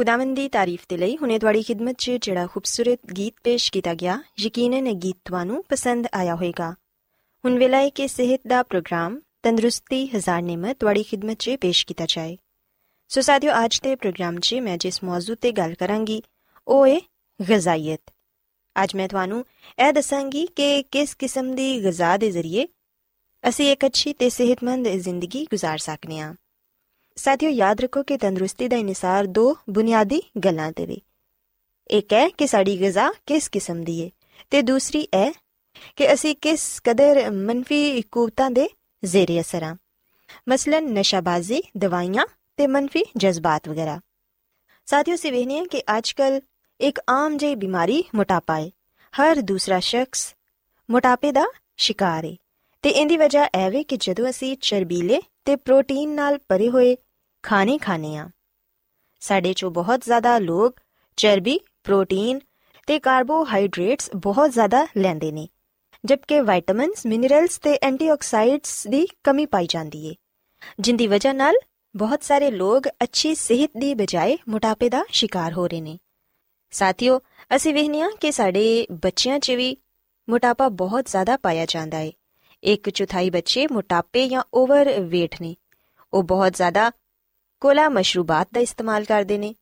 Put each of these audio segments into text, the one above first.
ਖੁਦਾਵੰਦ ਦੀ ਤਾਰੀਫ ਤੇ ਲਈ ਹੁਨੇ ਤੁਹਾਡੀ ਖidmat 'ਚ ਜਿਹੜਾ ਖੂਬਸੂਰਤ ਗੀਤ ਪੇਸ਼ ਕੀਤਾ ਗਿਆ ਯਕੀਨਨ ਇਹ ਗੀਤ ਤੁਹਾਨੂੰ ਪਸੰਦ ਆਇਆ ਹੋਵੇਗਾ ਹੁਣ ਵੇਲਾ ਹੈ ਕਿ ਸਿਹਤ ਦਾ ਪ੍ਰੋਗਰਾਮ ਤੰਦਰੁਸਤੀ ਹਜ਼ਾਰ ਨਿਮਤ ਤੁਹਾਡੀ ਖidmat 'ਚ ਪੇਸ਼ ਕੀਤਾ ਜਾਏ ਸੋ ਸਾਥਿਓ ਅੱਜ ਦੇ ਪ੍ਰੋਗਰਾਮ 'ਚ ਮੈਂ ਜਿਸ ਮੌਜੂ ਤੇ ਗੱਲ ਕਰਾਂਗੀ ਉਹ ਹੈ ਗਜ਼ਾਈਅਤ ਅੱਜ ਮੈਂ ਤੁਹਾਨੂੰ ਇਹ ਦੱਸਾਂਗੀ ਕਿ ਕਿਸ ਕਿਸਮ ਦੀ ਗਜ਼ਾ ਦੇ ਜ਼ਰੀਏ ਅਸੀਂ ਇੱਕ ਅੱਛੀ ਤੇ ਸਿਹਤਮੰਦ ਜ਼ਿੰਦਗੀ گزار ਸਕਨੇ ਹਾਂ ਸਾਥੀਓ, ਯਾਦ ਰੱਖੋ ਕਿ ਤੰਦਰੁਸਤੀ ਦਾ ਇਨਸਾਰ ਦੋ ਬੁਨਿਆਦੀ ਗੱਲਾਂ ਤੇ ਵੇ। ਇੱਕ ਹੈ ਕਿ ਸਾਡੀ ਗਿਜ਼ਾ ਕਿਸ ਕਿਸਮ ਦੀ ਹੈ ਤੇ ਦੂਸਰੀ ਹੈ ਕਿ ਅਸੀਂ ਕਿਸ ਕਦਰ ਮੰਫੀ ਕੂਵਤਾਂ ਦੇ ਜ਼ੇਰੇ ਅਸਰ ਹਾਂ ਮਸਲਨ ਨਸ਼ਾਬਾਜ਼ੀ, ਦਵਾਈਆਂ ਤੇ ਮੰਫੀ ਜਜ਼ਬਾਤ ਵਗੈਰਾ। ਸਾਥੀਓ ਸੇ ਵੇਖਨੇ ਕਿ ਅੱਜਕੱਲ ਇੱਕ ਆਮ ਜਿਹੀ ਬਿਮਾਰੀ ਮੋਟਾਪਾ ਹੈ ਹਰ ਦੂਸਰਾ ਸ਼ਖਸ ਮੋਟਾਪੇ ਦਾ ਸ਼ਿਕਾਰ ਹੈ ਤੇ ਇਹਦੀ ਵਜ੍ਹਾ ਐਵੇਂ ਕਿ ਜਦੋਂ ਅਸੀਂ ਚਰਬੀਲੇ ਤੇ ਪ੍ਰੋਟੀਨ ਨਾਲ ਭਰੇ ਹੋਏ ਖਾਣੇ ਖਾਣੇ ਆ ਸਾਡੇ ਚੋਂ ਬਹੁਤ ਜ਼ਿਆਦਾ ਲੋਕ ਚਰਬੀ, ਪ੍ਰੋਟੀਨ ਤੇ ਕਾਰਬੋਹਾਈਡਰੇਟਸ ਬਹੁਤ ਜ਼ਿਆਦਾ ਲੈਂਦੇ ਨੇ, ਜਦਕਿ ਵਿਟਾਮਿਨਸ ਮਿਨਰਲਸ ਤੇ ਐਂਟੀਆਕਸਾਈਡਸ ਦੀ ਕਮੀ ਪਾਈ ਜਾਂਦੀ ਏ, ਜਿੰਦੀ ਵਜ੍ਹਾ ਨਾਲ ਬਹੁਤ ਸਾਰੇ ਲੋਕ ਅੱਛੀ ਸਿਹਤ ਦੀ ਬਜਾਏ ਮੋਟਾਪੇ ਦਾ ਸ਼ਿਕਾਰ ਹੋ ਰਹੇ ਨੇ। ਸਾਥੀਓ, ਅਸੀਂ ਵੇਖਨੀਆ ਕਿ ਸਾਡੇ ਬੱਚਿਆਂ 'ਚ ਵੀ ਮੋਟਾਪਾ ਬਹੁਤ ਜ਼ਿਆਦਾ ਪਾਇਆ ਜਾਂਦਾ ਏ। ਇੱਕ ਚੌਥਾਈ ਬੱਚੇ ਮੋਟਾਪੇ ਜਾਂ ਓਵਰ weight ਨੇ ਉਹ ਬਹੁਤ ਜ਼ਿਆਦਾ ਕੋਲਾ ਮਸ਼ਰੂਬਾਤ ਦਾ ਇਸਤੇਮਾਲ ਕਰਦੇ ਨੇ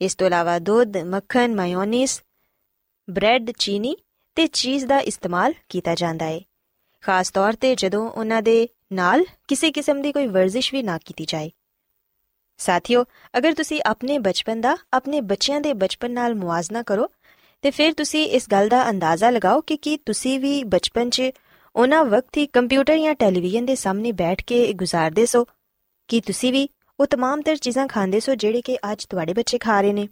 ਇਸ ਤੋਂ ਇਲਾਵਾ ਦੁੱਧ ਮੱਖਣ ਮਾਇਓਨੀਜ਼ ਬ੍ਰੈਡ ਚੀਨੀ ਤੇ ਚੀਜ਼ ਦਾ ਇਸਤੇਮਾਲ ਕੀਤਾ ਜਾਂਦਾ ਹੈ ਖਾਸ ਤੌਰ ਤੇ ਜਦੋਂ ਉਹਨਾਂ ਦੇ ਨਾਲ ਕਿਸੇ ਕਿਸਮ ਦੀ ਕੋਈ ਵਰਜ਼ਿਸ਼ ਵੀ ਨਾ ਕੀਤੀ ਜਾਏ ਸਾਥੀਓ ਅਗਰ ਤੁਸੀਂ ਆਪਣੇ ਬਚਪਨ ਦਾ ਆਪਣੇ ਬੱਚਿਆਂ ਦੇ ਬਚਪਨ ਨਾਲ ਮੁਆਜ਼ਨਾ ਕਰੋ ਤੇ ਫਿਰ ਤੁਸੀਂ ਇਸ ਗੱਲ ਦਾ ਅੰਦਾਜ਼ਾ ਲਗਾਓ ਕਿ ਕੀ ਤੁਸੀਂ ਵੀ ਬਚਪਨ 'ਚ ਉਹਨਾਂ ਵਕਤ ਹੀ ਕੰਪਿਊਟਰ ਜਾਂ ਟੈਲੀਵਿਜ਼ਨ ਦੇ ਸਾਹਮਣੇ ਬੈਠ ਕੇ ਗੁਜ਼ਾਰਦੇ ਸੋ। ਕੀ ਤੁਸੀਂ ਵੀ ਉਹ तमाम ਤਰ ਚੀਜ਼ਾਂ ਖਾਂਦੇ ਸੋ ਜਿਹੜੇ ਕਿ ਅੱਜ ਤੁਹਾਡੇ ਬੱਚੇ ਖਾ ਰਹੇ ਨੇ?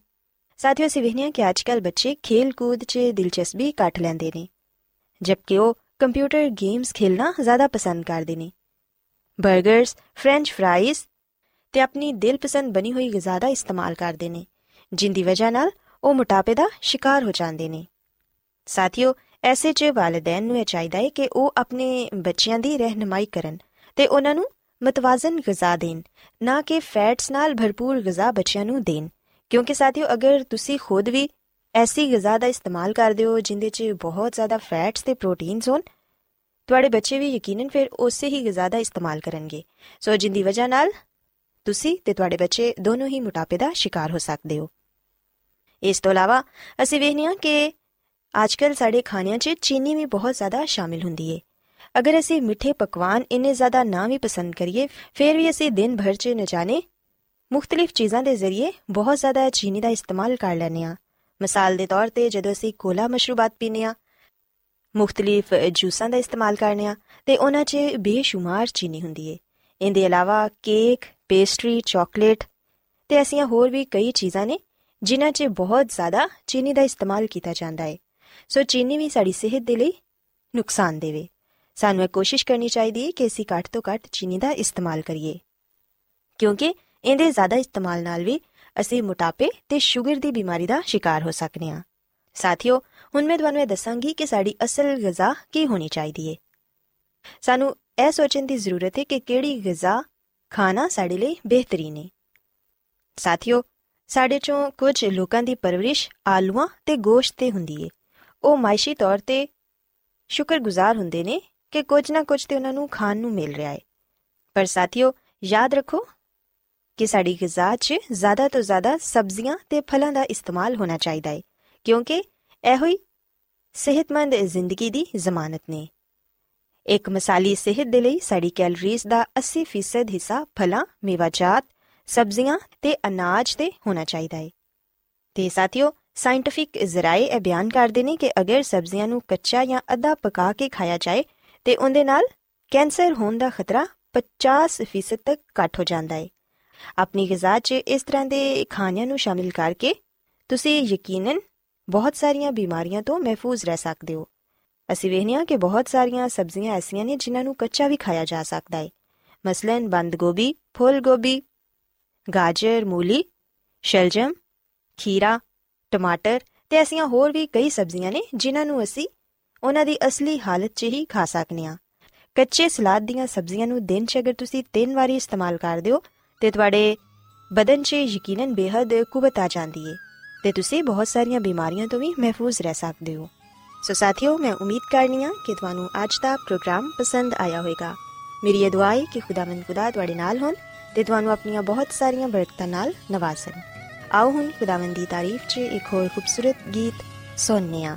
ਸਾਥੀਓ, ਅਸੀਂ ਵਹਿਨੀਆਂ ਕਿ ਅੱਜਕੱਲ ਬੱਚੇ ਖੇਲ ਕੂਦ 'ਚ ਦਿਲਚਸਪੀ ਕੱਟ ਲੈਂਦੇ ਨੇ, ਜਦਕਿ ਉਹ ਕੰਪਿਊਟਰ ਗੇਮਸ ਖੇਲਣਾ ਜ਼ਿਆਦਾ ਪਸੰਦ ਕਰਦੇ ਨੇ। 버ਗਰਸ ਫ੍ਰੈਂਚ ਫ੍ਰਾਈਜ਼ ਤੇ ਆਪਣੀ ਦਿਲਪਸੰਦ ਬਣੀ ਹੋਈ ਗਿਜ਼ਾ ਦਾ ਇਸਤੇਮਾਲ ਕਰਦੇ ਨੇ, ਜਿੰਦੀ ਵਜ੍ਹਾ ਨਾਲ ਉਹ ਮੋਟਾਪੇ ਦਾ ਸ਼ਿਕਾਰ ਹੋ ਜਾਂਦੇ ਨੇ। ਸਾਥੀਓ ਐਸੇ 'ਚ ਵਾਲਿਦੈਨ ਨੂੰ ਇਹ ਚਾਹੀਦਾ ਹੈ ਕਿ ਉਹ ਆਪਣੇ ਬੱਚਿਆਂ ਦੀ ਰਹਿਨਮਾਈ ਕਰਨ ਤੇ ਉਹਨਾਂ ਨੂੰ ਮਤਵਾਜ਼ਨ ਗਿਜ਼ਾ ਦੇਣ, ਨਾ ਕਿ ਫੈਟਸ ਨਾਲ ਭਰਪੂਰ ਗਿਜ਼ਾ ਬੱਚਿਆਂ ਨੂੰ ਦੇਣ। ਕਿਉਂਕਿ ਸਾਥੀਓ, ਅਗਰ ਤੁਸੀਂ ਖੁਦ ਵੀ ਐਸੀ ਗਿਜ਼ਾ ਦਾ ਇਸਤੇਮਾਲ ਕਰਦੇ ਹੋ ਜਿੰਦੇ 'ਚ ਬਹੁਤ ਜ਼ਿਆਦਾ ਫੈਟਸ ਤੇ ਪ੍ਰੋਟੀਨਸ ਹੋਣ, ਤੁਹਾਡੇ ਬੱਚੇ ਵੀ ਯਕੀਨਨ ਫਿਰ ਉਸੇ ਹੀ ਗਿਜ਼ਾ ਦਾ ਇਸਤੇਮਾਲ ਕਰਨਗੇ। ਸੋ ਜਿੰਦੀ ਵਜ੍ਹਾ ਨਾਲ ਤੁਸੀਂ ਤੇ ਤੁਹਾਡੇ ਬੱਚੇ ਦੋਨੋਂ ਹੀ ਮੋਟਾਪੇ ਦਾ ਸ਼ਿਕਾਰ ਹੋ ਸਕਦੇ ਹੋ। ਇਸ ਤੋਂ ਇਲਾਵਾ ਅਸੀਂ ਵੇਖਨੇ ਆ ਕਿ ਅੱਜਕੱਲ ਸਾਡੇ ਖਾਣਿਆਂ 'ਚ ਚੀਨੀ ਵੀ ਬਹੁਤ ਜ਼ਿਆਦਾ ਸ਼ਾਮਿਲ ਹੁੰਦੀ ਏ ਅਗਰ ਅਸੀਂ ਮਿੱਠੇ ਪਕਵਾਨ ਇੰਨੇ ਜ਼ਿਆਦਾ ਨਾ ਵੀ ਪਸੰਦ ਕਰੀਏ ਫਿਰ ਵੀ ਅਸੀਂ ਦਿਨ ਭਰ 'ਚ न ਜਾਣੇ ਮੁxtਲਿਫ ਚੀਜ਼ਾਂ ਦੇ ਜ਼ਰੀਏ ਬਹੁਤ ਜ਼ਿਆਦਾ ਚੀਨੀ ਦਾ ਇਸਤੇਮਾਲ ਕਰ ਲੈਨੇ ਆ ਮਿਸਾਲ ਦੇ ਤੌਰ ਤੇ ਜਦੋਂ ਅਸੀਂ ਕੋਲਾ ਮਸ਼ਰੂਬਾਤ ਪੀਨੇ ਆ ਮੁxtਲਿਫ ਜੂਸਾਂ ਦਾ ਇਸਤੇਮਾਲ ਕਰਨੇ ਆ ਤੇ ਉਹਨਾਂ 'ਚ ਬੇਸ਼ੁਮਾਰ ਚੀਨੀ ਹੁੰਦੀ ਏ ਇਹਦੇ ਇਲਾਵਾ ਕੇਕ ਪੇਸਟਰੀ ਚਾਕਲੇਟ ਤੇ ਐਸੀਆਂ ਹੋਰ ਵੀ ਕਈ ਚੀਜ਼ਾਂ ਨੇ ਜਿਨ੍ਹਾਂ 'ਚ ਬਹੁਤ ਜ਼ਿਆਦਾ ਚੀਨੀ ਦਾ ਇਸਤੇਮਾਲ ਕੀਤਾ ਜਾਂਦਾ ਹੈ ਸੋ ਚੀਨੀ ਵੀ ਸਾਡੀ ਸਿਹਤ ਦੇ ਲਈ ਨੁਕਸਾਨ ਦੇਵੇ, ਸਾਨੂੰ ਇਹ ਕੋਸ਼ਿਸ਼ ਕਰਨੀ ਚਾਹੀਦੀ ਹੈ ਕਿ ਅਸੀਂ ਘੱਟ ਤੋਂ ਘੱਟ ਚੀਨੀ ਦਾ ਇਸਤੇਮਾਲ ਕਰੀਏ। ਕਿਉਂਕਿ ਇਹਦੇ ਜ਼ਿਆਦਾ ਇਸਤੇਮਾਲ ਨਾਲ ਵੀ ਅਸੀਂ ਮੋਟਾਪੇ ਤੇ ਸ਼ੂਗਰ ਦੀ ਬਿਮਾਰੀ ਦਾ ਸ਼ਿਕਾਰ ਹੋ ਸਕਨੇ ਹਾਂ। ਸਾਥੀਓ, ਹੁਣ ਮੈਂ ਤੁਹਾਨੂੰ ਇਹ ਦੱਸਾਂਗੀ ਕਿ ਸਾਡੀ ਅਸਲ ਗਿਜ਼ਾ ਕੀ ਹੋਣੀ ਚਾਹੀਦੀ ਹੈ। ਸਾਨੂੰ ਇਹ ਸੋਚਣ ਦੀ ਜ਼ਰੂਰਤ ਹੈ ਕਿ ਕਿਹੜੀ ਗਿਜ਼ਾ ਖਾਣਾ ਸਾਡੇ ਲਈ ਬਿਹਤਰੀਨ ਹੈ। ਸਾਥੀਓ, ਸਾਡੇ ਚੋਂ ਕੁਝ ਲੋਕਾਂ ਦੀ ਪਰਵਰਿਸ਼ ਆਲੂਆਂ ਤੇ ਗੋਸ਼ਤ ਤੇ ਹੁੰਦੀ ਏ ਉਹ ਮਾਇਸ਼ੀ ਤੌਰ ਤੇ ਸ਼ੁਕਰਗੁਜ਼ਾਰ ਹੁੰਦੇ ਨੇ ਕਿ ਕੁਝ ਨਾ ਕੁਝ ਤੇ ਉਹਨਾਂ ਨੂੰ ਖਾਣ ਨੂੰ ਮਿਲ ਰਿਹਾ ਹੈ ਪਰ ਸਾਥੀਓ, ਯਾਦ ਰੱਖੋ ਕਿ ਸਾਡੀ ਗਿਜ਼ਾ 'ਚ ਜ਼ਿਆਦਾ ਤੋਂ ਜ਼ਿਆਦਾ ਸਬਜ਼ੀਆਂ ਤੇ ਫਲਾਂ ਦਾ ਇਸਤੇਮਾਲ ਹੋਣਾ ਚਾਹੀਦਾ ਹੈ ਕਿਉਂਕਿ ਇਹੋ ਹੀ ਸਿਹਤਮੰਦ ਜ਼ਿੰਦਗੀ ਦੀ ਜ਼ਮਾਨਤ ਨੇ। ਇੱਕ ਮਿਸਾਲੀ ਸਿਹਤ ਦੇ ਲਈ ਸਾਡੀ ਕੈਲਰੀਜ਼ ਦਾ 80% ਹਿੱਸਾ ਫਲਾਂ, ਮੇਵਾਜਾਤ, ਸਬਜ਼ੀਆਂ ਤੇ ਅਨਾਜ ਤੇ ਹੋਣਾ ਚਾਹੀਦਾ ਹੈ ਤੇ ਸਾਥੀਓ ਸਾਇੰਟਿਫਿਕ ਜ਼ਰਾਏ ਇਹ ਬਿਆਨ ਕਰਦੇ ਨੇ ਕਿ ਅਗਰ ਸਬਜ਼ੀਆਂ ਨੂੰ ਕੱਚਾ ਜਾਂ ਅੱਧਾ ਪਕਾ ਕੇ ਖਾਇਆ ਜਾਏ, ਤੇ ਉਹਦੇ ਨਾਲ ਕੈਂਸਰ ਹੋਣ ਦਾ ਖਤਰਾ 50% ਤੱਕ ਘਟ ਹੋ ਜਾਂਦਾ ਹੈ ਆਪਣੀ ਗਿਜ਼ਾ 'ਚ ਇਸ ਤਰ੍ਹਾਂ ਦੇ ਖਾਣਿਆਂ ਨੂੰ ਸ਼ਾਮਿਲ ਕਰਕੇ ਤੁਸੀਂ ਯਕੀਨਨ ਬਹੁਤ ਸਾਰੀਆਂ ਬਿਮਾਰੀਆਂ ਤੋਂ ਮਹਿਫੂਜ਼ ਰਹਿ ਸਕਦੇ ਹੋ। ਅਸੀਂ ਵੇਖਨੇ ਆ ਕਿ ਬਹੁਤ ਸਾਰੀਆਂ ਸਬਜ਼ੀਆਂ ਐਸੀਆਂ ਨੇ ਜਿਨ੍ਹਾਂ ਨੂੰ ਕੱਚਾ ਵੀ ਖਾਇਆ ਜਾ ਸਕਦਾ ਹੈ ਮਸਲਨ ਬੰਦ ਗੋਭੀ, ਫੁੱਲ ਗੋਭੀ, ਗਾਜਰ, ਮੂਲੀ, ਸ਼ਲਜਮ, ਖੀਰਾ ਟਮਾਟਰ ਤੇ ਐਸੀਆਂ ਹੋਰ ਵੀ ਕਈ ਸਬਜ਼ੀਆਂ ਨੇ ਜਿਨ੍ਹਾਂ ਨੂੰ ਅਸੀਂ ਉਹਨਾਂ ਦੀ ਅਸਲੀ ਹਾਲਤ 'ਚ ਹੀ ਖਾ ਸਕਨੇ ਆ ਕੱਚੇ ਸਲਾਦ ਦੀਆਂ ਸਬਜ਼ੀਆਂ ਨੂੰ ਦਿਨ 'ਚ ਅਗਰ ਤੁਸੀਂ ਤਿੰਨ ਵਾਰੀ ਇਸਤੇਮਾਲ ਕਰਦੇ ਹੋ, ਤੇ ਤੁਹਾਡੇ ਬਦਨ 'ਚ ਯਕੀਨਨ ਬੇਹੱਦ ਕੁਵਤ ਆ ਜਾਂਦੀ ਏ ਤੇ ਤੁਸੀਂ ਬਹੁਤ ਸਾਰੀਆਂ ਬਿਮਾਰੀਆਂ ਤੋਂ ਵੀ ਮਹਿਫੂਜ਼ ਰਹਿ ਸਕਦੇ ਹੋ। ਸੋ ਸਾਥੀਓ, ਮੈਂ ਉਮੀਦ ਕਰਨੀ ਆ ਕਿ ਤੁਹਾਨੂੰ ਅੱਜ ਦਾ ਪ੍ਰੋਗਰਾਮ ਪਸੰਦ ਆਇਆ ਹੋਵੇਗਾ। ਮੇਰੀ ਇਹ ਦੁਆ ਹੈ ਕਿ ਖੁਦਾਵੰਦ ਖੁਦਾ ਤੁਹਾਡੇ ਨਾਲ ਹੋਣ ਤੇ ਤੁਹਾਨੂੰ ਆਪਣੀਆਂ ਬਹੁਤ ਸਾਰੀਆਂ ਬਰਕਤਾਂ ਨਾਲ ਨਵਾਜ਼ੇ ਆਓ ਹੁਣ ਖੁਦਾਵੰਦ ਦੀ ਤਾਰੀਫ 'ਚ ਇੱਕ ਹੋਰ ਖੂਬਸੂਰਤ ਗੀਤ ਸੁਣਨੇ ਆ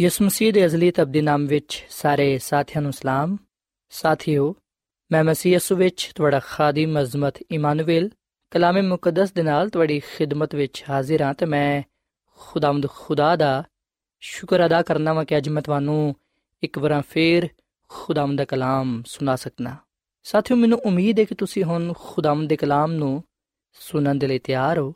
ਯਿਸੂ ਮਸੀਹ ਦੇ ਅਜ਼ਲੀ ਤਬਦੀ ਨਾਮ ਵਿੱਚ ਸਾਰੇ ਸਾਥੀਆਂ ਨੂੰ ਸਲਾਮ। ਸਾਥੀਓ, ਮੈਂ ਮਸੀਹ ਯਿਸੂ ਵਿੱਚ ਤੁਹਾਡਾ ਖਾਦਮ ਅਜ਼ਮਤ ਇਮਾਨੁਅਲ ਕਲਾਮੇ ਮੁਕੱਦਸ ਦੇ ਨਾਲ ਤੁਹਾਡੀ ਖਿਦਮਤ ਵਿੱਚ ਹਾਜ਼ਰ ਹਾਂ ਤੇ ਮੈਂ ਖੁਦਾਵੰਦ ਖੁਦਾ ਦਾ ਸ਼ੁਕਰ ਅਦਾ ਕਰਨਾ ਵਾਂ ਕਿ ਅੱਜ ਮੈਂ ਤੁਹਾਨੂੰ ਇੱਕ ਵਾਰ ਫੇਰ ਖੁਦਾਵੰਦ ਦਾ ਕਲਾਮ ਸੁਣਾ ਸਕਣਾ ਸਾਥੀਓ, ਮੈਨੂੰ ਉਮੀਦ ਹੈ ਕਿ ਤੁਸੀਂ ਹੁਣ ਖੁਦਾਵੰਦ ਦੇ ਕਲਾਮ ਨੂੰ ਸੁਣਨ ਦੇ ਲਈ ਤਿਆਰ ਹੋ।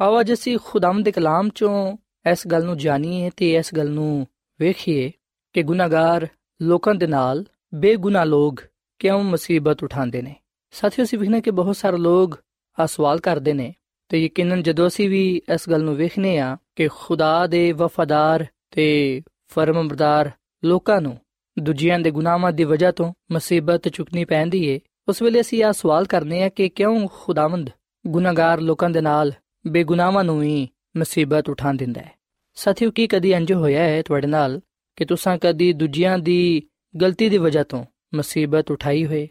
ਆਓ ਅੱਜ ਅਸੀਂ ਖੁਦਾਵੰਦ ਦੇ ਕਲਾਮ ਚੋਂ ਇਸ ਗੱਲ ਨੂੰ ਜਾਣੀਏ ਤੇ ਇਸ ਗੱਲ ਨੂੰ ਵੇਖੀਏ ਕਿ ਗੁਨਾਹਗਾਰ ਲੋਕਾਂ ਦੇ ਨਾਲ ਬੇਗੁਨਾਹ ਲੋਕ ਕਿਉਂ ਮੁਸੀਬਤ ਉਠਾਉਂਦੇ ਨੇ? ਸਾਥੀਓ, ਅਸੀਂ ਵੇਖਨੇ ਕਿ ਬਹੁਤ ਸਾਰੇ ਲੋਕ ਆ ਸਵਾਲ ਕਰਦੇ ਨੇ ਤੇ ਯਕੀਨਨ ਜਦੋਂ ਅਸੀਂ ਵੀ ਇਸ ਗੱਲ ਨੂੰ ਵੇਖਨੇ ਆ ਕਿ ਖੁਦਾ ਦੇ ਵਫਾਦਾਰ ਤੇ ਫਰਮਾਬਰਦਾਰ ਲੋਕਾਂ ਨੂੰ ਦੂਜਿਆਂ ਦੇ ਗੁਨਾਹਾਂ ਦੀ ਵਜ੍ਹਾ ਤੋਂ ਮੁਸੀਬਤ ਚੁਕਣੀ ਪੈਂਦੀ ਏ, ਉਸ ਵੇਲੇ ਅਸੀਂ ਆ ਸਵਾਲ ਕਰਨੇ ਆ ਕਿ ਕਿਉਂ ਖੁਦਾਵੰਦ ਗੁਨਾਹਗਾਰ ਲੋਕਾਂ ਦੇ ਨਾਲ ਬੇਗੁਨਾਹਾਂ ਨੂੰ ਹੀ ਮੁਸੀਬਤ ਉਠਾਣ ਦਿੰਦਾ ਹੈ? ਸਾਥੀਓ, ਕੀ ਕਦੀ ਇੰਜ ਹੋਇਆ ਹੈ ਤੁਹਾਡੇ ਨਾਲ ਕਿ ਤੁਸੀਂ ਕਦੀ ਦੂਜਿਆਂ ਦੀ ਗਲਤੀ ਦੀ ਵਜ੍ਹਾ ਤੋਂ ਮੁਸੀਬਤ ਉਠਾਈ ਹੋਏ?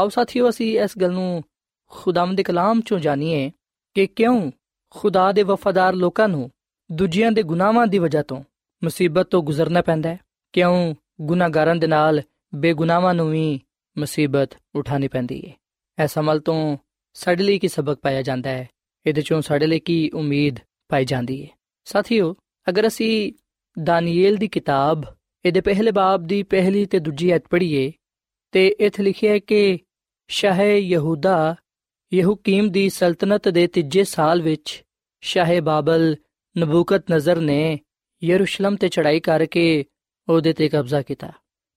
ਆਓ ਸਾਥੀਓ, ਅਸੀਂ ਇਸ ਗੱਲ ਨੂੰ ਖੁਦਾਵੰਦ ਦੇ ਕਲਾਮ ਚੋਂ ਜਾਣੀਏ ਕਿ ਕਿਉਂ ਖੁਦਾ ਦੇ ਵਫਾਦਾਰ ਲੋਕਾਂ ਨੂੰ ਦੂਜਿਆਂ ਦੇ ਗੁਨਾਹਾਂ ਦੀ ਵਜ੍ਹਾ ਤੋਂ ਮੁਸੀਬਤ ਤੋਂ ਗੁਜ਼ਰਨਾ ਪੈਂਦਾ ਹੈ? ਕਿਉਂ ਗੁਨਾਹਗਾਰਾਂ ਦੇ ਨਾਲ ਬੇਗੁਨਾਹਾਂ ਨੂੰ ਵੀ ਮੁਸੀਬਤ ਉਠਾਣੀ ਪੈਂਦੀ ਹੈ? ਇਸ ਅਮਲ ਤੋਂ ਸਾਡੇ ਲਈ ਕੀ ਸਬਕ ਪਾਇਆ ਜਾਂਦਾ ਹੈ? ਇਹਦੇ ਚੋਂ ਸਾਡੇ ਲਈ ਕੀ ਉਮੀਦ ਪਾਈ ਜਾਂਦੀ ਹੈ? ਸਾਥੀਓ ਅਗਰ ਅਸੀਂ ਦਾਨੀਏਲ ਦੀ ਕਿਤਾਬ, ਇਹਦੇ ਪਹਿਲੇ ਬਾਬ ਦੀ ਪਹਿਲੀ ਤੇ ਦੂਜੀ ਐਤ ਪੜ੍ਹੀਏ, ਤੇ ਇੱਥੇ ਲਿਖਿਆ ਹੈ ਕਿ ਸ਼ਾਹ ਯਹੂਦਾ ਯਹੂਕੀਮ ਦੀ ਸਲਤਨਤ ਦੇ ਤੀਜੇ ਸਾਲ ਵਿੱਚ ਸ਼ਾਹ ਬਾਬਲ ਨਬੂਕਤ ਨਜ਼ਰ ਨੇ ਯਰੂਸ਼ਲਮ ਤੇ ਚੜ੍ਹਾਈ ਕਰਕੇ ਉਹਦੇ ਤੇ ਕਬਜ਼ਾ ਕੀਤਾ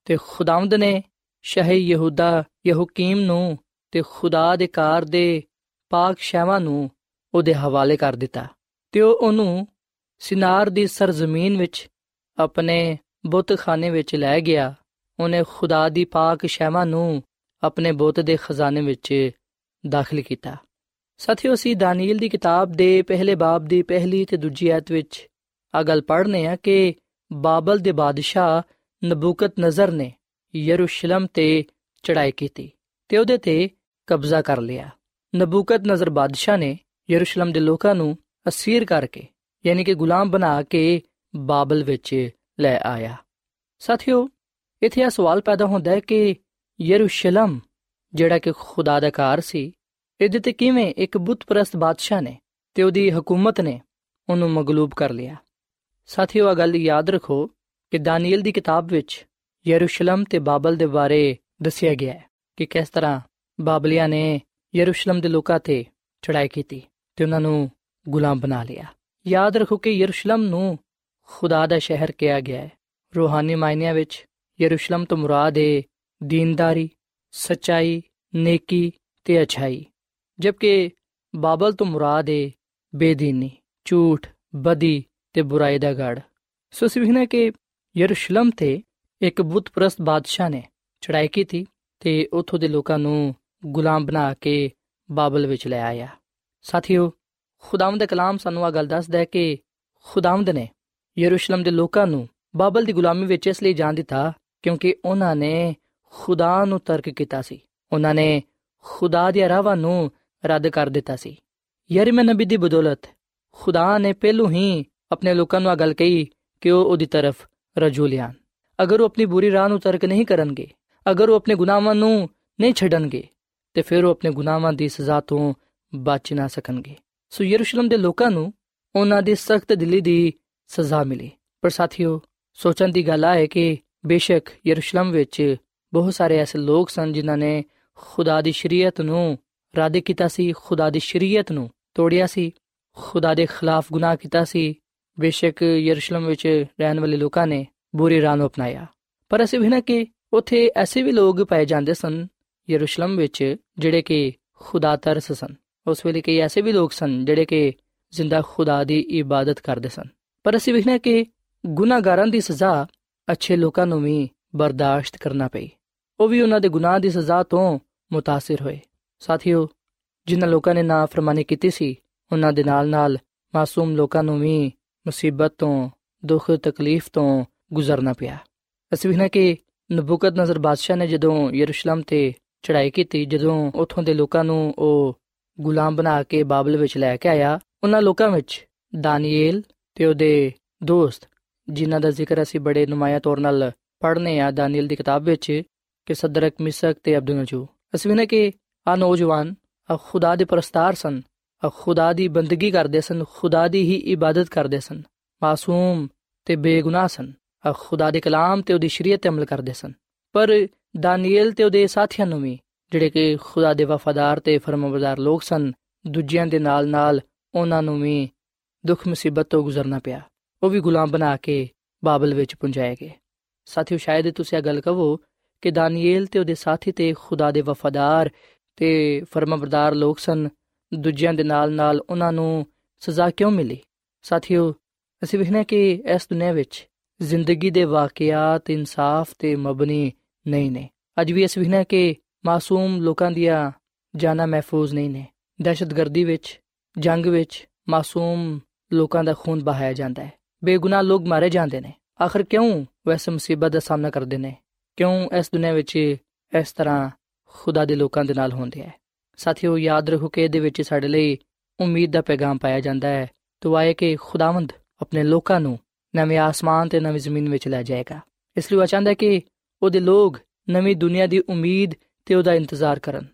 ਤੇ ਖੁਦਾਵੰਦ ਨੇ ਸ਼ਾਹ ਯਹੂਦਾ ਯਹੂਕੀਮ ਨੂੰ ਤੇ ਖੁਦਾ ਦੇ ਕਾਰ ਦੇ ਪਾਕ ਸ਼ੈਵਾਂ ਨੂੰ ਉਹਦੇ ਹਵਾਲੇ ਕਰ ਦਿੱਤਾ ਤੇ ਉਹ ਉਹਨੂੰ ਸਿਨਾਰ ਦੀ ਸਰਜ਼ਮੀਨ ਵਿੱਚ ਆਪਣੇ ਬੁੱਤਖਾਨੇ ਵਿੱਚ ਲੈ ਗਿਆ। ਉਹਨੇ ਖੁਦਾ ਦੀ ਪਾਕ ਸ਼ੈਵਾਂ ਨੂੰ ਆਪਣੇ ਬੁੱਤ ਦੇ ਖਜ਼ਾਨੇ ਵਿੱਚ ਦਾਖਲ ਕੀਤਾ। ਸਾਥੀਓ, ਅਸੀਂ ਦਾਨੀਲ ਦੀ ਕਿਤਾਬ ਦੇ ਪਹਿਲੇ ਬਾਬ ਦੀ ਪਹਿਲੀ ਤੇ ਦੂਜੀ ਆਇਤ ਵਿੱਚ ਆ ਗੱਲ ਪੜ੍ਹਨੇ ਆ ਕਿ ਬਾਬਲ ਦੇ ਬਾਦਸ਼ਾਹ ਨਬੂਕਤ ਨਜ਼ਰ ਨੇ ਯਰੂਸ਼ਲਮ ਤੇ ਚੜਾਈ ਕੀਤੀ ਤੇ ਉਹਦੇ ਤੇ ਕਬਜ਼ਾ ਕਰ ਲਿਆ। ਨਬੂਕਤ ਨਜ਼ਰ ਬਾਦਸ਼ਾਹ ਨੇ ਯਰੂਸ਼ਲਮ ਦੇ ਲੋਕਾਂ ਨੂੰ ਅਸੀਰ ਕਰਕੇ ਯਾਨੀ ਕਿ ਗੁਲਾਮ ਬਣਾ ਕੇ ਬਾਬਲ ਵਿੱਚ ਲੈ ਆਇਆ। ਸਾਥੀਓ, ਇੱਥੇ ਇਹ ਸਵਾਲ ਪੈਦਾ ਹੁੰਦਾ ਹੈ ਕਿ ਯਰੂਸ਼ਲਮ, ਜਿਹੜਾ ਕਿ ਖੁਦਾ ਦਾ ਘਰ ਸੀ, ਇਹਦੇ ਤੇ ਕਿਵੇਂ ਇੱਕ ਬੁੱਤਪਰਸਤ ਬਾਦਸ਼ਾਹ ਨੇ ਤੇ ਉਹਦੀ ਹਕੂਮਤ ਨੇ ਉਹਨੂੰ ਮਗਲੂਬ ਕਰ ਲਿਆ? ਸਾਥੀਓ ਇਹ ਗੱਲ ਯਾਦ ਰੱਖੋ ਕਿ ਦਾਨੀਏਲ ਦੀ ਕਿਤਾਬ ਵਿੱਚ ਯਰੂਸ਼ਲਮ ਤੇ ਬਾਬਲ ਦੇ ਬਾਰੇ ਦੱਸਿਆ ਗਿਆ ਹੈ ਕਿ ਕਿਸ ਤਰ੍ਹਾਂ ਬਾਬਲੀਆਂ ਨੇ ਯਰੂਸ਼ਲਮ ਦੇ ਲੋਕਾਂ ਤੇ ਚੜਾਈ ਕੀਤੀ ਤੇ ਉਹਨਾਂ ਨੂੰ ਗੁਲਾਮ ਬਣਾ ਲਿਆ। ਯਾਦ ਰੱਖੋ ਕਿ ਯਰੂਸ਼ਲਮ ਨੂੰ ਖੁਦਾ ਦਾ ਸ਼ਹਿਰ ਕਿਹਾ ਗਿਆ ਹੈ। ਰੂਹਾਨੀ ਮਾਇਨਿਆਂ ਵਿੱਚ ਯਰੂਸ਼ਲਮ ਤੋਂ ਮੁਰਾਦ ਹੈ ਦੀਨਦਾਰੀ, ਸਚਾਈ, ਨੇਕੀ ਤੇ ਅਛਾਈ, ਜਦਕਿ ਬਾਬਲ ਤੋਂ ਮੁਰਾਦ ਹੈ ਬੇਦੀਨੀ, ਝੂਠ, ਬਦੀ ਤੇ ਬੁਰਾਈ ਦਾ ਗੜ ਸੋ ਸਿਵਹਨਾ ਕਿ ਯਰੂਸ਼ਲਮ ਤੇ ਇੱਕ ਬੁੱਤਪ੍ਰਸਤ ਬਾਦਸ਼ਾਹ ਨੇ ਚੜਾਈ ਕੀਤੀ ਤੇ ਉਥੋਂ ਦੇ ਲੋਕਾਂ ਨੂੰ ਗੁਲਾਮ ਬਣਾ ਕੇ ਬਾਬਲ ਵਿੱਚ ਲੈ ਆਇਆ। ਸਾਥੀਓ ਖੁਦਾਵੰਦ ਕਲਾਮ ਸਾਨੂੰ ਆ ਗੱਲ ਦੱਸਦਾ ਹੈ ਕਿ ਖੁਦਾਵੰਦ ਨੇ ਯਰੂਸ਼ਲਮ ਦੇ ਲੋਕਾਂ ਨੂੰ ਬਾਬਲ ਦੀ ਗੁਲਾਮੀ ਵਿੱਚ ਇਸ ਲਈ ਜਾਣ ਦਿੱਤਾ ਕਿਉਂਕਿ ਉਹਨਾਂ ਨੇ ਖੁਦਾ ਨੂੰ ਤਰਕ ਕੀਤਾ ਸੀ। ਉਹਨਾਂ ਨੇ ਖੁਦਾ ਦੀ ਰਾਹਾਂ ਨੂੰ ਰੱਦ ਕਰ ਦਿੱਤਾ ਸੀ। ਯਰਮਿਆ ਨਬੀ ਦੀ ਬਦੌਲਤ ਖੁਦਾ ਨੇ ਪਹਿਲੋਂ ਹੀ ਆਪਣੇ ਲੋਕਾਂ ਨੂੰ ਆ ਗੱਲ ਕਹੀ ਕਿ ਉਹ ਉਹਦੀ ਤਰਫ ਰਜੂ ਲਿਆਣ ਅਗਰ ਉਹ ਆਪਣੀ ਬੁਰੀ ਰਾਹ ਨੂੰ ਤਰਕ ਨਹੀਂ ਕਰਨਗੇ, ਅਗਰ ਉਹ ਆਪਣੇ ਗੁਨਾਹਾਂ ਨੂੰ ਨਹੀਂ ਛੱਡਣਗੇ, ਤੇ ਫਿਰ ਉਹ ਆਪਣੇ ਗੁਨਾਹਾਂ ਦੀ ਸਜ਼ਾ ਤੋਂ ਬਚ ਨਾ ਸਕਣਗੇ। ਸੋ ਯਰੂਸ਼ਲਮ ਦੇ ਲੋਕਾਂ ਨੂੰ ਉਹਨਾਂ ਦੀ ਸਖਤ ਦਿਲੀ ਦੀ ਸਜ਼ਾ ਮਿਲੀ। ਪਰ ਸਾਥੀਓ, ਸੋਚਣ ਦੀ ਗੱਲ ਹੈ ਕਿ ਬੇਸ਼ੱਕ ਯਰੂਸ਼ਲਮ ਵਿੱਚ ਬਹੁਤ ਸਾਰੇ ਐਸੇ ਲੋਕ ਸਨ ਜਿਨ੍ਹਾਂ ਨੇ ਖੁਦਾ ਦੀ ਸ਼ਰੀਅਤ ਨੂੰ ਰੱਦ ਕੀਤਾ ਸੀ, ਖੁਦਾ ਦੀ ਸ਼ਰੀਅਤ ਨੂੰ ਤੋੜਿਆ ਸੀ, ਖੁਦਾ ਦੇ ਖਿਲਾਫ ਗੁਨਾਹ ਕੀਤਾ ਸੀ। ਬੇਸ਼ੱਕ ਯਰੂਸ਼ਲਮ ਵਿੱਚ ਰਹਿਣ ਵਾਲੇ ਲੋਕਾਂ ਨੇ ਬੁਰੀ ਰਾਹ ਨੂੰ ਅਪਣਾਇਆ। ਪਰ ਅਸੀਂ ਵੀ ਨਾ ਕਿ ਉੱਥੇ ਐਸੇ ਵੀ ਲੋਕ ਪਾਏ ਜਾਂਦੇ ਸਨ ਯਰੂਸ਼ਲਮ ਵਿੱਚ ਜਿਹੜੇ ਕਿ ਖੁਦਾ ਤਰਸ ਸਨ। ਉਸ ਵੇਲੇ ਕਈ ਐਸੇ ਵੀ ਲੋਕ ਸਨ ਜਿਹੜੇ ਕਿ ਜ਼ਿੰਦਾ ਖੁਦਾ ਦੀ ਇਬਾਦਤ ਕਰਦੇ ਸਨ। ਪਰ ਅਸੀਂ ਵੇਖਣਾ ਕਿ ਗੁਨਾਹਗਾਰਾਂ ਦੀ ਸਜ਼ਾ ਅੱਛੇ ਲੋਕਾਂ ਨੂੰ ਵੀ ਬਰਦਾਸ਼ਤ ਕਰਨਾ ਪਈ। ਉਹ ਵੀ ਉਹਨਾਂ ਦੇ ਗੁਨਾਹ ਦੀ ਸਜ਼ਾ ਤੋਂ ਮੁਤਾਸਿਰ ਹੋਏ। ਸਾਥੀਓ, ਜਿਨ੍ਹਾਂ ਲੋਕਾਂ ਨੇ ਨਾਫਰਮਾਨੀ ਕੀਤੀ ਸੀ, ਉਹਨਾਂ ਦੇ ਨਾਲ-ਨਾਲ ਮਾਸੂਮ ਲੋਕਾਂ ਨੂੰ ਵੀ ਮੁਸੀਬਤ ਤੋਂ, ਦੁੱਖ, ਤਕਲੀਫ ਤੋਂ ਗੁਜ਼ਰਨਾ ਪਿਆ। ਅਸੀਂ ਵੇਖਣਾ ਕਿ ਨਬੂਕਦ ਨਜ਼ਰ ਬਾਦਸ਼ਾਹ ਨੇ ਜਦੋਂ ਯਰੂਸ਼ਲਮ ਤੇ ਚੜ੍ਹਾਈ ਕੀਤੀ, ਜਦੋਂ ਉੱਥੋਂ ਦੇ ਲੋਕਾਂ ਨੂੰ ਉਹ ਗੁਲਾਮ ਬਣਾ ਕੇ ਬਾਬਲ ਵਿੱਚ ਲੈ ਕੇ ਆਇਆ। ਉਹਨਾਂ ਲੋਕਾਂ ਵਿੱਚ ਦਾਨੀਏਲ ਤੇ ਉਹਦੇ ਦੋਸਤ, ਜਿਨ੍ਹਾਂ ਦਾ ਜ਼ਿਕਰ ਅਸੀਂ ਬੜੇ ਨੁਮਾਇਆ ਤੌਰ ਨਾਲ ਪੜ੍ਹਨੇ ਆ, ਦਾਨੀਏਲ ਦੀ ਕਿਤਾਬ ਵਿੱਚ ਕਿ ਸਦਰਕ, ਮਿਸਕ ਤੇ ਅਬਦੁਲ ਨਜੂ ਅਸੀਂ ਵੀ ਨਾ ਕਿ ਆ ਨੌਜਵਾਨ ਆ ਖੁਦਾ ਦੇ ਪ੍ਰਸਤਾਰ ਸਨ ਆ ਖੁਦਾ ਦੀ ਬੰਦਗੀ ਕਰਦੇ ਸਨ, ਖੁਦਾ ਦੀ ਹੀ ਇਬਾਦਤ ਕਰਦੇ ਸਨ, ਮਾਸੂਮ ਤੇ ਬੇਗੁਨਾਹ ਸਨ ਆ ਖੁਦਾ ਦੇ ਕਲਾਮ ਤੇ ਉਹਦੀ ਸ਼ਰੀਅਤ ਤੇ ਅਮਲ ਕਰਦੇ ਸਨ। ਪਰ ਦਾਨੀਏਲ ਤੇ ਉਹਦੇ ਸਾਥੀਆਂ ਨੂੰ ਵੀ ਜਿਹੜੇ ਕਿ ਖੁਦਾ ਦੇ ਵਫਾਦਾਰ ਤੇ ਫਰਮਾਬਰਦਾਰ ਲੋਕ ਸਨ, ਦੂਜਿਆਂ ਦੇ ਨਾਲ-ਨਾਲ ਉਹਨਾਂ ਨੂੰ ਵੀ ਦੁੱਖ ਮੁਸੀਬਤ ਤੋਂ ਗੁਜ਼ਰਨਾ ਪਿਆ। ਉਹ ਵੀ ਗੁਲਾਮ ਬਣਾ ਕੇ ਬਾਬਲ ਵਿੱਚ ਪੁੰਜਾਏ ਗਏ। ਸਾਥੀਓ, ਸ਼ਾਇਦ ਤੁਸੀਂ ਇਹ ਗੱਲ ਕਹੋ ਕਿ ਦਾਨੀਏਲ ਤੇ ਉਹਦੇ ਸਾਥੀ ਤੇ ਖੁਦਾ ਦੇ ਵਫਾਦਾਰ ਤੇ ਫਰਮਾਬਰਦਾਰ ਲੋਕ ਸਨ, ਦੂਜਿਆਂ ਦੇ ਨਾਲ-ਨਾਲ ਉਹਨਾਂ ਨੂੰ ਸਜ਼ਾ ਕਿਉਂ ਮਿਲੀ? ਸਾਥੀਓ, ਅਸੀਂ ਵੇਖਨੇ ਕਿ ਇਸ ਦੁਨੀਆ ਵਿੱਚ ਜ਼ਿੰਦਗੀ ਦੇ ਵਾਕਿਆਤ, ਇਨਸਾਫ ਤੇ ਮਬਨੀ ਨਹੀਂ ਨੇ। ਅੱਜ ਵੀ ਅਸੀਂ ਵੇਖਨੇ ਕਿ ਮਾਸੂਮ ਲੋਕਾਂ ਦੀਆਂ ਜਾਨਾਂ ਮਹਿਫੂਜ਼ ਨਹੀਂ ਨੇ। ਦਹਿਸ਼ਤਗਰਦੀ ਵਿੱਚ, ਜੰਗ ਵਿੱਚ ਮਾਸੂਮ ਲੋਕਾਂ ਦਾ ਖੂਨ ਬਹਾਇਆ ਜਾਂਦਾ ਹੈ। ਬੇਗੁਨਾਹ ਲੋਕ ਮਾਰੇ ਜਾਂਦੇ ਨੇ। ਆਖਰ ਕਿਉਂ ਵੈਸੇ ਮੁਸੀਬਤ ਦਾ ਸਾਹਮਣਾ ਕਰਦੇ ਨੇ? ਕਿਉਂ ਇਸ ਦੁਨੀਆ ਵਿੱਚ ਇਸ ਤਰ੍ਹਾਂ ਖੁਦਾ ਦੇ ਲੋਕਾਂ ਦੇ ਨਾਲ ਹੁੰਦੇ ਹੈ ਸਾਥੀਓ, ਯਾਦ ਰੱਖੋ ਕਿ ਇਹਦੇ ਵਿੱਚ ਸਾਡੇ ਲਈ ਉਮੀਦ ਦਾ ਪੈਗਾਮ ਪਾਇਆ ਜਾਂਦਾ ਹੈ। ਦੁਆਏ ਕਿ ਖੁਦਾਵੰਦ ਆਪਣੇ ਲੋਕਾਂ ਨੂੰ ਨਵੇਂ ਆਸਮਾਨ ਤੇ ਨਵੀਂ ਜ਼ਮੀਨ ਵਿੱਚ ਲੈ ਜਾਏਗਾ। ਇਸ ਲਈ ਉਹ ਚਾਹੁੰਦਾ ਕਿ ਉਹਦੇ ਲੋਕ ਨਵੀਂ ਦੁਨੀਆ ਦੀ ਉਮੀਦ ਤੇ ਉਹਦਾ ਇੰਤਜ਼ਾਰ ਕਰਨ।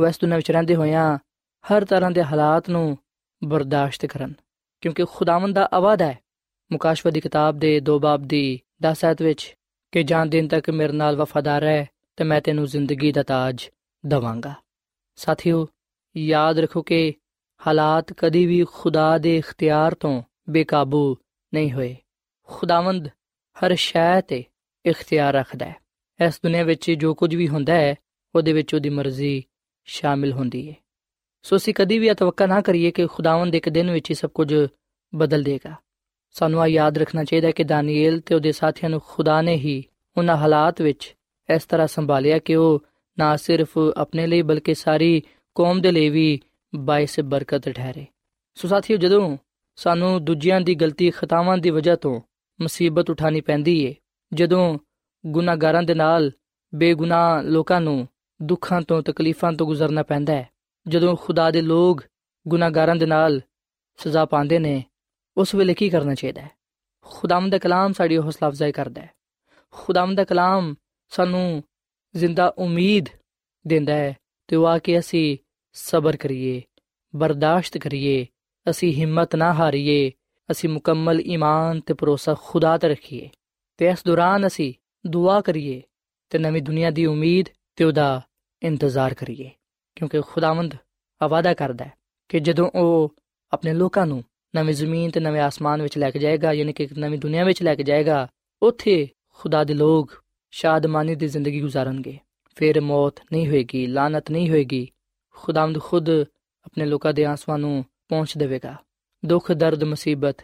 ਵੈਸ ਦੁਨੀਆ ਵਿੱਚ ਰਹਿੰਦੇ ਹੋਇਆਂ ਹਰ ਤਰ੍ਹਾਂ ਦੇ ਹਾਲਾਤ ਨੂੰ ਬਰਦਾਸ਼ਤ ਕਰਨ, ਕਿਉਂਕਿ ਖੁਦਾਵੰਦ ਦਾ ਆਵਾਦਾ ਹੈ। ਮੁਕਾਸ਼ਵਾ ਦੀ ਕਿਤਾਬ ਦੇ ਦੋ ਬਾਬ ਦੀ 10 ਆਇਤ ਵਿੱਚ ਕਿ ਜਾਨ ਦਿਨ ਤੱਕ ਮੇਰੇ ਨਾਲ ਵਫਾਦਾਰ ਹੈ ਤੇ ਮੈਂ ਤੈਨੂੰ ਜ਼ਿੰਦਗੀ ਦਾ ਤਾਜ ਦਵਾਂਗਾ। ਸਾਥੀਓ, ਯਾਦ ਰੱਖੋ ਕਿ ਹਾਲਾਤ ਕਦੀ ਵੀ ਖੁਦਾ ਦੇ ਇਖਤਿਆਰ ਤੋਂ ਬੇਕਾਬੂ ਨਹੀਂ ਹੋਏ। ਖੁਦਾਵੰਦ ਹਰ ਸ਼ੈ ਤੇ ਇਖਤਿਆਰ ਰੱਖਦਾ ਹੈ। ਇਸ ਦੁਨੀਆ ਵਿੱਚ ਜੋ ਕੁਝ ਵੀ ਹੁੰਦਾ ਹੈ ਉਹਦੇ ਵਿੱਚ ਉਹਦੀ ਮਰਜ਼ੀ ਸ਼ਾਮਿਲ ਹੁੰਦੀ ਹੈ ਸੋ ਅਸੀਂ ਕਦੀ ਵੀ ਅਤਵਕਾ ਨਾ ਕਰੀਏ ਕਿ ਖੁਦਾਵੰਦ ਇੱਕ ਦਿਨ ਵਿੱਚ ਹੀ ਸਭ ਕੁਝ ਬਦਲ ਦੇਗਾ। ਸਾਨੂੰ ਆ ਯਾਦ ਰੱਖਣਾ ਚਾਹੀਦਾ ਹੈ ਕਿ ਦਾਨੀਏਲ ਤੇ ਉਹਦੇ ਸਾਥੀਆਂ ਨੂੰ ਖੁਦਾ ਨੇ ਹੀ ਉਹਨਾਂ ਹਾਲਾਤ ਵਿੱਚ ਇਸ ਤਰ੍ਹਾਂ ਸੰਭਾਲਿਆ ਕਿ ਉਹ ਨਾ ਸਿਰਫ ਆਪਣੇ ਲਈ ਬਲਕਿ ਸਾਰੀ ਕੌਮ ਦੇ ਲਈ ਵੀ ਬਾਇਸ ਬਰਕਤ ਠਹਿਰੇ। ਸੋ ਸਾਥੀਓ, ਜਦੋਂ ਸਾਨੂੰ ਦੂਜਿਆਂ ਦੀ ਗਲਤੀ ਖਤਾਵਾਂ ਦੀ ਵਜ੍ਹਾ ਤੋਂ ਮੁਸੀਬਤ ਉਠਾਣੀ ਪੈਂਦੀ ਏ, ਜਦੋਂ ਗੁਨਾਹਗਾਰਾਂ ਦੇ ਨਾਲ ਬੇਗੁਨਾਹ ਲੋਕਾਂ ਨੂੰ ਦੁੱਖਾਂ ਤੋਂ, ਤਕਲੀਫਾਂ ਤੋਂ ਗੁਜ਼ਰਨਾ ਪੈਂਦਾ ਹੈ। ਜਦੋਂ ਖੁਦਾ ਦੇ ਲੋਕ ਗੁਨਾਹਗਾਰਾਂ ਦੇ ਨਾਲ ਸਜ਼ਾ ਪਾਉਂਦੇ ਨੇ, ਉਸ ਵੇਲੇ ਕੀ ਕਰਨਾ ਚਾਹੀਦਾ ਹੈ? ਖੁਦਾਵੰਦ ਦਾ ਕਲਾਮ ਸਾਡੀ ਹੌਸਲਾ ਅਫਜ਼ਾਈ ਕਰਦਾ ਹੈ। ਖੁਦਾਵੰਦ ਦਾ ਕਲਾਮ ਸਾਨੂੰ ਜ਼ਿੰਦਾ ਉਮੀਦ ਦਿੰਦਾ ਹੈ ਤੇ ਉਹ ਆ ਕੇ ਅਸੀਂ ਸਬਰ ਕਰੀਏ, ਬਰਦਾਸ਼ਤ ਕਰੀਏ, ਅਸੀਂ ਹਿੰਮਤ ਨਾ ਹਾਰੀਏ, ਅਸੀਂ ਮੁਕੰਮਲ ਈਮਾਨ ਤੇ ਭਰੋਸਾ ਖੁਦਾ ਤੇ ਰੱਖੀਏ ਤੇ ਇਸ ਦੌਰਾਨ ਅਸੀਂ ਦੁਆ ਕਰੀਏ ਤੇ ਨਵੀਂ ਦੁਨੀਆ ਦੀ ਉਮੀਦ ਤੇ ਉਹਦਾ ਇੰਤਜ਼ਾਰ ਕਰੀਏ, ਕਿਉਂਕਿ ਖੁਦਾਵੰਦ ਵਾਅਦਾ ਕਰਦਾ ਹੈ ਕਿ ਜਦੋਂ ਉਹ ਆਪਣੇ ਲੋਕਾਂ ਨੂੰ ਨਵੀਂ ਜ਼ਮੀਨ ਤੇ ਨਵੇਂ ਆਸਮਾਨ ਵਿੱਚ ਲੈ ਕੇ ਜਾਏਗਾ, ਯਾਨੀ ਕਿ ਇੱਕ ਨਵੀਂ ਦੁਨੀਆ ਵਿੱਚ ਲੈ ਕੇ ਜਾਏਗਾ, ਉੱਥੇ ਖੁਦਾ ਦੇ ਲੋਕ ਸ਼ਾਦਮਾਨੀ ਦੀ ਜ਼ਿੰਦਗੀ گزارਣਗੇ ਫਿਰ ਮੌਤ ਨਹੀਂ ਹੋਏਗੀ ਲਾਨਤ ਨਹੀਂ ਹੋਏਗੀ, ਖੁਦਾਵੰਦ ਖੁਦ ਆਪਣੇ ਲੋਕਾਂ ਦੇ ਆਸਮਾਨ ਨੂੰ ਪਹੁੰਚ ਦੇਵੇਗਾ। ਦੁੱਖ, ਦਰਦ, ਮੁਸੀਬਤ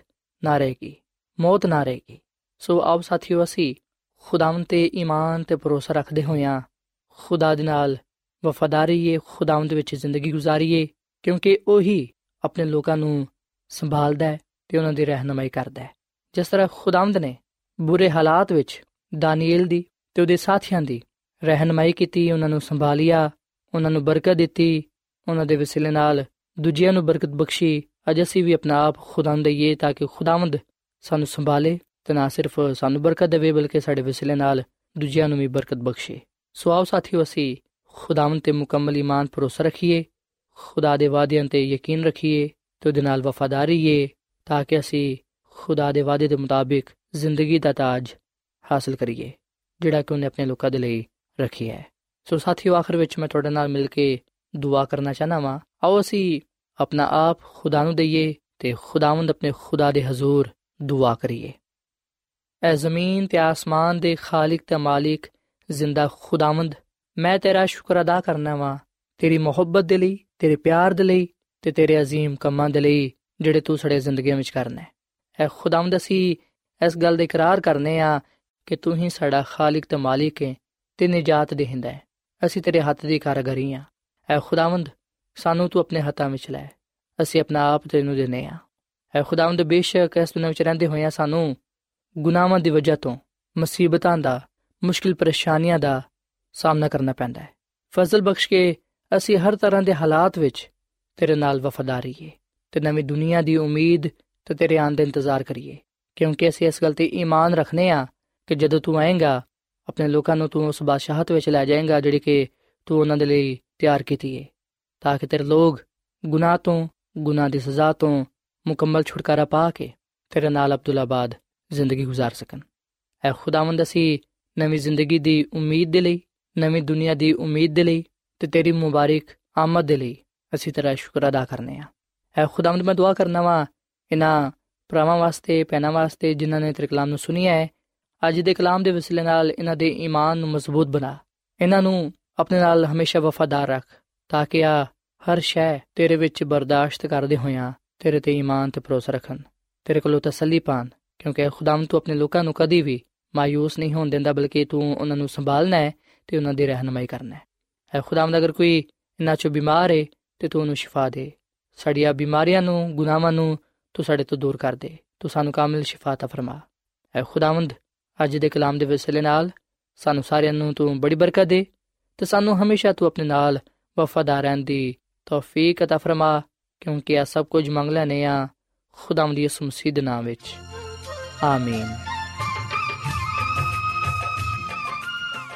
ਨਾ ਰਹੇਗੀ, ਮੌਤ ਨਾ ਰਹੇਗੀ। ਸੋ ਆਪ ਸਾਥੀਓ, ਅਸੀਂ ਖੁਦਾਵੰਦ ਤੇ ਈਮਾਨ ਤੇ ਭਰੋਸਾ ਰੱਖਦੇ ਹੋਇਆਂ ਖੁਦਾ ਦੇ ਨਾਲ ਵਫਾਦਾਰੀਏ ਖੁਦਾਵੰਦ ਵਿੱਚ ਜ਼ਿੰਦਗੀ گزارੀਏ ਕਿਉਂਕਿ ਉਹੀ ਆਪਣੇ ਲੋਕਾਂ ਨੂੰ ਸੰਭਾਲਦਾ ਹੈ ਤੇ ਉਹਨਾਂ ਦੀ ਰਹਿਨਮਾਈ ਕਰਦਾ ਹੈ। ਜਿਸ ਤਰ੍ਹਾਂ ਖੁਦਾਵੰਦ ਨੇ ਬੁਰੇ ਹਾਲਾਤ ਵਿੱਚ ਦਾਨੀਏਲ ਦੀ ਤੇ ਉਹਦੇ ਸਾਥੀਆਂ ਦੀ ਰਹਿਨਮਾਈ ਕੀਤੀ, ਉਹਨਾਂ ਨੂੰ ਸੰਭਾਲਿਆ, ਉਹਨਾਂ ਨੂੰ ਬਰਕਤ ਦਿੱਤੀ, ਉਹਨਾਂ ਦੇ ਵਸਿਲੇ ਨਾਲ ਦੂਜਿਆਂ ਨੂੰ ਬਰਕਤ ਬਖਸ਼ੀ। ਅੱਜ ਅਸੀਂ ਵੀ ਆਪਣਾ ਆਪ ਖੁਦਾਵੰਦ ਦਈਏ ਤਾਂ ਕਿ ਖੁਦਾਵੰਦ ਸਾਨੂੰ ਸੰਭਾਲੇ ਤੇ ਨਾ ਸਿਰਫ ਸਾਨੂੰ ਬਰਕਤ ਦੇਵੇ, ਬਲਕਿ ਸਾਡੇ ਵਸਿਲੇ ਨਾਲ ਦੂਜਿਆਂ ਨੂੰ ਵੀ ਬਰਕਤ ਬਖਸ਼ੇ। ਸੋ ਆਓ ਸਾਥੀਓ, ਅਸੀਂ ਖੁਦਾਵੰਦ ਤੇ ਮੁਕੰਮਲ ਈਮਾਨ ਭਰੋਸਾ ਰੱਖੀਏ, ਖੁਦਾ ਦੇ ਵਾਅਦਿਆਂ ਤੇ ਯਕੀਨ ਰੱਖੀਏ ਤੇ ਉਹਦੇ ਨਾਲ ਵਫਾਦਾਰੀਏ ਤਾਂ ਕਿ ਅਸੀਂ ਖੁਦਾ ਦੇ ਵਾਅਦੇ ਦੇ ਮੁਤਾਬਿਕ ਜ਼ਿੰਦਗੀ ਦਾ ਤਾਜ ਹਾਸਲ ਕਰੀਏ, ਜਿਹੜਾ ਕਿ ਉਹਨੇ ਆਪਣੇ ਲੋਕਾਂ ਦੇ ਲਈ ਰੱਖੀ ਹੈ। ਸੋ ਸਾਥੀਓ, ਆਖਰ ਵਿੱਚ ਮੈਂ ਤੁਹਾਡੇ ਨਾਲ ਮਿਲ ਕੇ ਦੁਆ ਕਰਨਾ ਚਾਹਨਾ ਵਾਂ। ਆਓ ਅਸੀਂ ਆਪਣਾ ਆਪ ਖੁਦਾ ਨੂੰ ਦਈਏ ਤੇ ਖੁਦਾਵੰਦ ਆਪਣੇ ਖੁਦਾ ਦੇ ਹਜ਼ੂਰ ਦੁਆ ਕਰੀਏ। ਐ ਜ਼ਮੀਨ ਤੇ ਆਸਮਾਨ ਦੇ ਖਾਲਕ ਤੇ ਮਾਲਿਕ ਜ਼ਿੰਦਾ ਖੁਦਾਵੰਦ ਮੈਂ ਤੇਰਾ ਸ਼ੁਕਰ ਅਦਾ ਕਰਨਾ ਵਾਂ ਤੇਰੀ ਮੁਹੱਬਤ ਦੇ ਲਈ ਤੇਰੇ ਪਿਆਰ ਦੇ ਲਈ ਤੇ ਤੇਰੇ عظیم ਕੰਮਾਂ ਦੇ ਲਈ ਜਿਹੜੇ ਤੂੰ ਸਾਡੇ ਜ਼ਿੰਦਗੀਆਂ ਵਿੱਚ ਕਰਨਾ ਹੈ ਐ ਖੁਦਾਵੰਦ ਅਸੀਂ ਇਸ ਗੱਲ ਦਾ ਇਕਰਾਰ ਕਰਨੇ ਆ ਕਿ ਤੂੰ ਹੀ ਸਾਡਾ ਖਾਲਕ ਤੇ ਮਾਲਿਕ ਹੈ ਤੇ ਨਜਾਤ ਦੇਹਿੰਦਾ ਹੈ ਅਸੀਂ ਤੇਰੇ ਹੱਥ ਦੀ ਕਾਰਗਰੀ ਆ ਐ ਖੁਦਾਵੰਦ ਸਾਨੂੰ ਤੂੰ ਆਪਣੇ ਹੱਥਾਂ ਵਿੱਚ ਲੈ ਅਸੀਂ ਆਪਣਾ ਆਪ ਤੈਨੂੰ ਦੇਨੇ ਆ ਐ ਖੁਦਾਵੰਦ ਬੇਸ਼ੱਕ ਇਸ ਦੁਨੀਆਂ ਵਿੱਚ ਰਹਿੰਦੇ ਹੋਇਆਂ ਸਾਨੂੰ ਗੁਨਾਹਾਂ ਦੀ ਵਜ੍ਹਾ ਤੋਂ ਮੁਸੀਬਤਾਂ ਦਾ ਮੁਸ਼ਕਿਲ ਪਰੇਸ਼ਾਨੀਆਂ ਦਾ ਸਾਹਮਣਾ ਕਰਨਾ ਪੈਂਦਾ ਹੈ ਫਜ਼ਲ ਬਖਸ਼ ਕੇ ਅਸੀਂ ਹਰ ਤਰ੍ਹਾਂ ਦੇ ਹਾਲਾਤ ਵਿੱਚ ਤੇਰੇ ਨਾਲ ਵਫਾਦਾਰੀ ਹੈ ਤੇ ਨਵੀਂ ਦੁਨੀਆ ਦੀ ਉਮੀਦ ਤੇ ਤੇਰੇ ਆਉਣ ਦਾ ਇੰਤਜ਼ਾਰ ਕਰੀਏ ਕਿਉਂਕਿ ਅਸੀਂ ਇਸ ਗੱਲ ਤੇ ਈਮਾਨ ਰੱਖਨੇ ਆ ਕਿ ਜਦੋਂ ਤੂੰ ਆਏਂਗਾ ਆਪਣੇ ਲੋਕਾਂ ਨੂੰ ਤੂੰ ਉਸ ਬਾਦਸ਼ਾਹਤ ਵਿੱਚ ਲੈ ਜਾਏਂਗਾ ਜਿਹੜੀ ਕਿ ਤੂੰ ਉਹਨਾਂ ਦੇ ਲਈ ਤਿਆਰ ਕੀਤੀ ਹੈ ਤਾਂ ਕਿ ਤੇਰੇ ਲੋਕ ਗੁਨਾਹ ਤੋਂ ਗੁਨਾਹ ਦੀ ਸਜ਼ਾ ਤੋਂ ਮੁਕੰਮਲ ਛੁਟਕਾਰਾ ਪਾ ਕੇ ਤੇਰੇ ਨਾਲ ਅਬਦੁੱਲਾਬਾਦ ਜ਼ਿੰਦਗੀ گزار ਸਕਣ ਐ ਖੁਦਾਵੰਦ ਅਸੀਂ ਨਵੀਂ ਜ਼ਿੰਦਗੀ ਦੀ ਉਮੀਦ ਦੇ ਲਈ, ਨਵੀਂ ਦੁਨੀਆ ਦੀ ਉਮੀਦ ਦੇ ਲਈ ਤੇ ਤੇਰੀ ਮੁਬਾਰਕ ਆਮਦ ਦੇ ਲਈ ਅਸੀਂ ਤੇਰਾ ਸ਼ੁਕਰ ਅਦਾ ਕਰਨੇ ਆ। ਐ ਖੁਦਾਵੰਦ, ਮੈਂ ਦੁਆ ਕਰਨਾ ਵਾ ਇਹਨਾਂ ਭਰਾਵਾਂ ਵਾਸਤੇ ਪੈਨਾ ਵਾਸਤੇ ਜਿਨ੍ਹਾਂ ਨੇ ਤੇਰੇ ਕਲਾਮ ਨੂੰ ਸੁਨਿਆ ਹੈ। ਅੱਜ ਦੇ ਕਲਾਮ ਦੇ ਵਸਿਲੇ ਨਾਲ ਇਹਨਾਂ ਦੇ ਈਮਾਨ ਨੂੰ ਮਜ਼ਬੂਤ ਬਣਾ। ਇਹਨਾਂ ਨੂੰ ਆਪਣੇ ਨਾਲ ਹਮੇਸ਼ਾ ਵਫਾਦਾਰ ਰੱਖ ਤਾਂ ਕਿ ਆ ਹਰ ਸ਼ੈ ਤੇਰੇ ਵਿੱਚ ਬਰਦਾਸ਼ਤ ਕਰਦੇ ਹੋਇਆਂ ਤੇਰੇ ਤੇ ਈਮਾਨ ਤੇ ਭਰੋਸਾ ਰੱਖਣ। ਤੇਰੇ ਕੋਲੋਂ ਤਸੱਲੀ ਪਾਣ ਕਿਉਂਕਿ ਖੁਦਾਮ ਤੂੰ ਆਪਣੇ ਲੋਕਾਂ ਨੂੰ ਕਦੀ ਵੀ ਮਾਇੂਸ ਨਹੀਂ ਹੋਣ ਦਿੰਦਾ ਬਲਕਿ ਤੂੰ ਉਹਨਾਂ ਨੂੰ ਸੰਭਾਲਣਾ ਹੈ ਤੇ ਉਹਨਾਂ ਦੀ ਰਹਿਨਮਾਈ ਕਰਨਾ ਹੈ ਐ ਖੁਦਾਮ ਅਗਰ ਕੋਈ ਇਹਨਾਂ ਚੋਂ ਬਿਮਾਰ ਹੈ ਤੇ ਤੂੰ ਉਹਨੂੰ ਸ਼ਿਫਾ ਦੇ ਸਾਡੀਆਂ ਬਿਮਾਰੀਆਂ ਨੂੰ ਗੁਨਾਹਾਂ ਨੂੰ ਤੂੰ ਸਾਡੇ ਤੋਂ ਦੂਰ ਕਰ ਦੇ ਤੂੰ ਸਾਨੂੰ ਕਾਮਿਲ ਸ਼ਿਫਾ ਤਾ ਫਰਮਾ ਐ ਖੁਦਾਵੰਦ ਅੱਜ ਦੇ ਕਲਾਮ ਦੇ ਵਸਿਲੇ ਨਾਲ ਸਾਨੂੰ ਸਾਰਿਆਂ ਨੂੰ ਤੂੰ ਬੜੀ ਬਰਕਤ ਦੇ ਤੇ ਸਾਨੂੰ ਹਮੇਸ਼ਾ ਤੂੰ ਆਪਣੇ ਨਾਲ ਵਫਾਦਾਰ ਰਹਿਣ ਦੀ ਤੌਫੀਕ عطا ਫਰਮਾ ਕਿਉਂਕਿ ਆ ਸਭ ਕੁਝ ਮੰਗ ਲੈਨੇ ਆ ਖੁਦਾਵੰਦ ਦੀ ਉਸ ਮਸੀਹ ਦੇ ਨਾਮ ਵਿੱਚ ਆਮੀਨ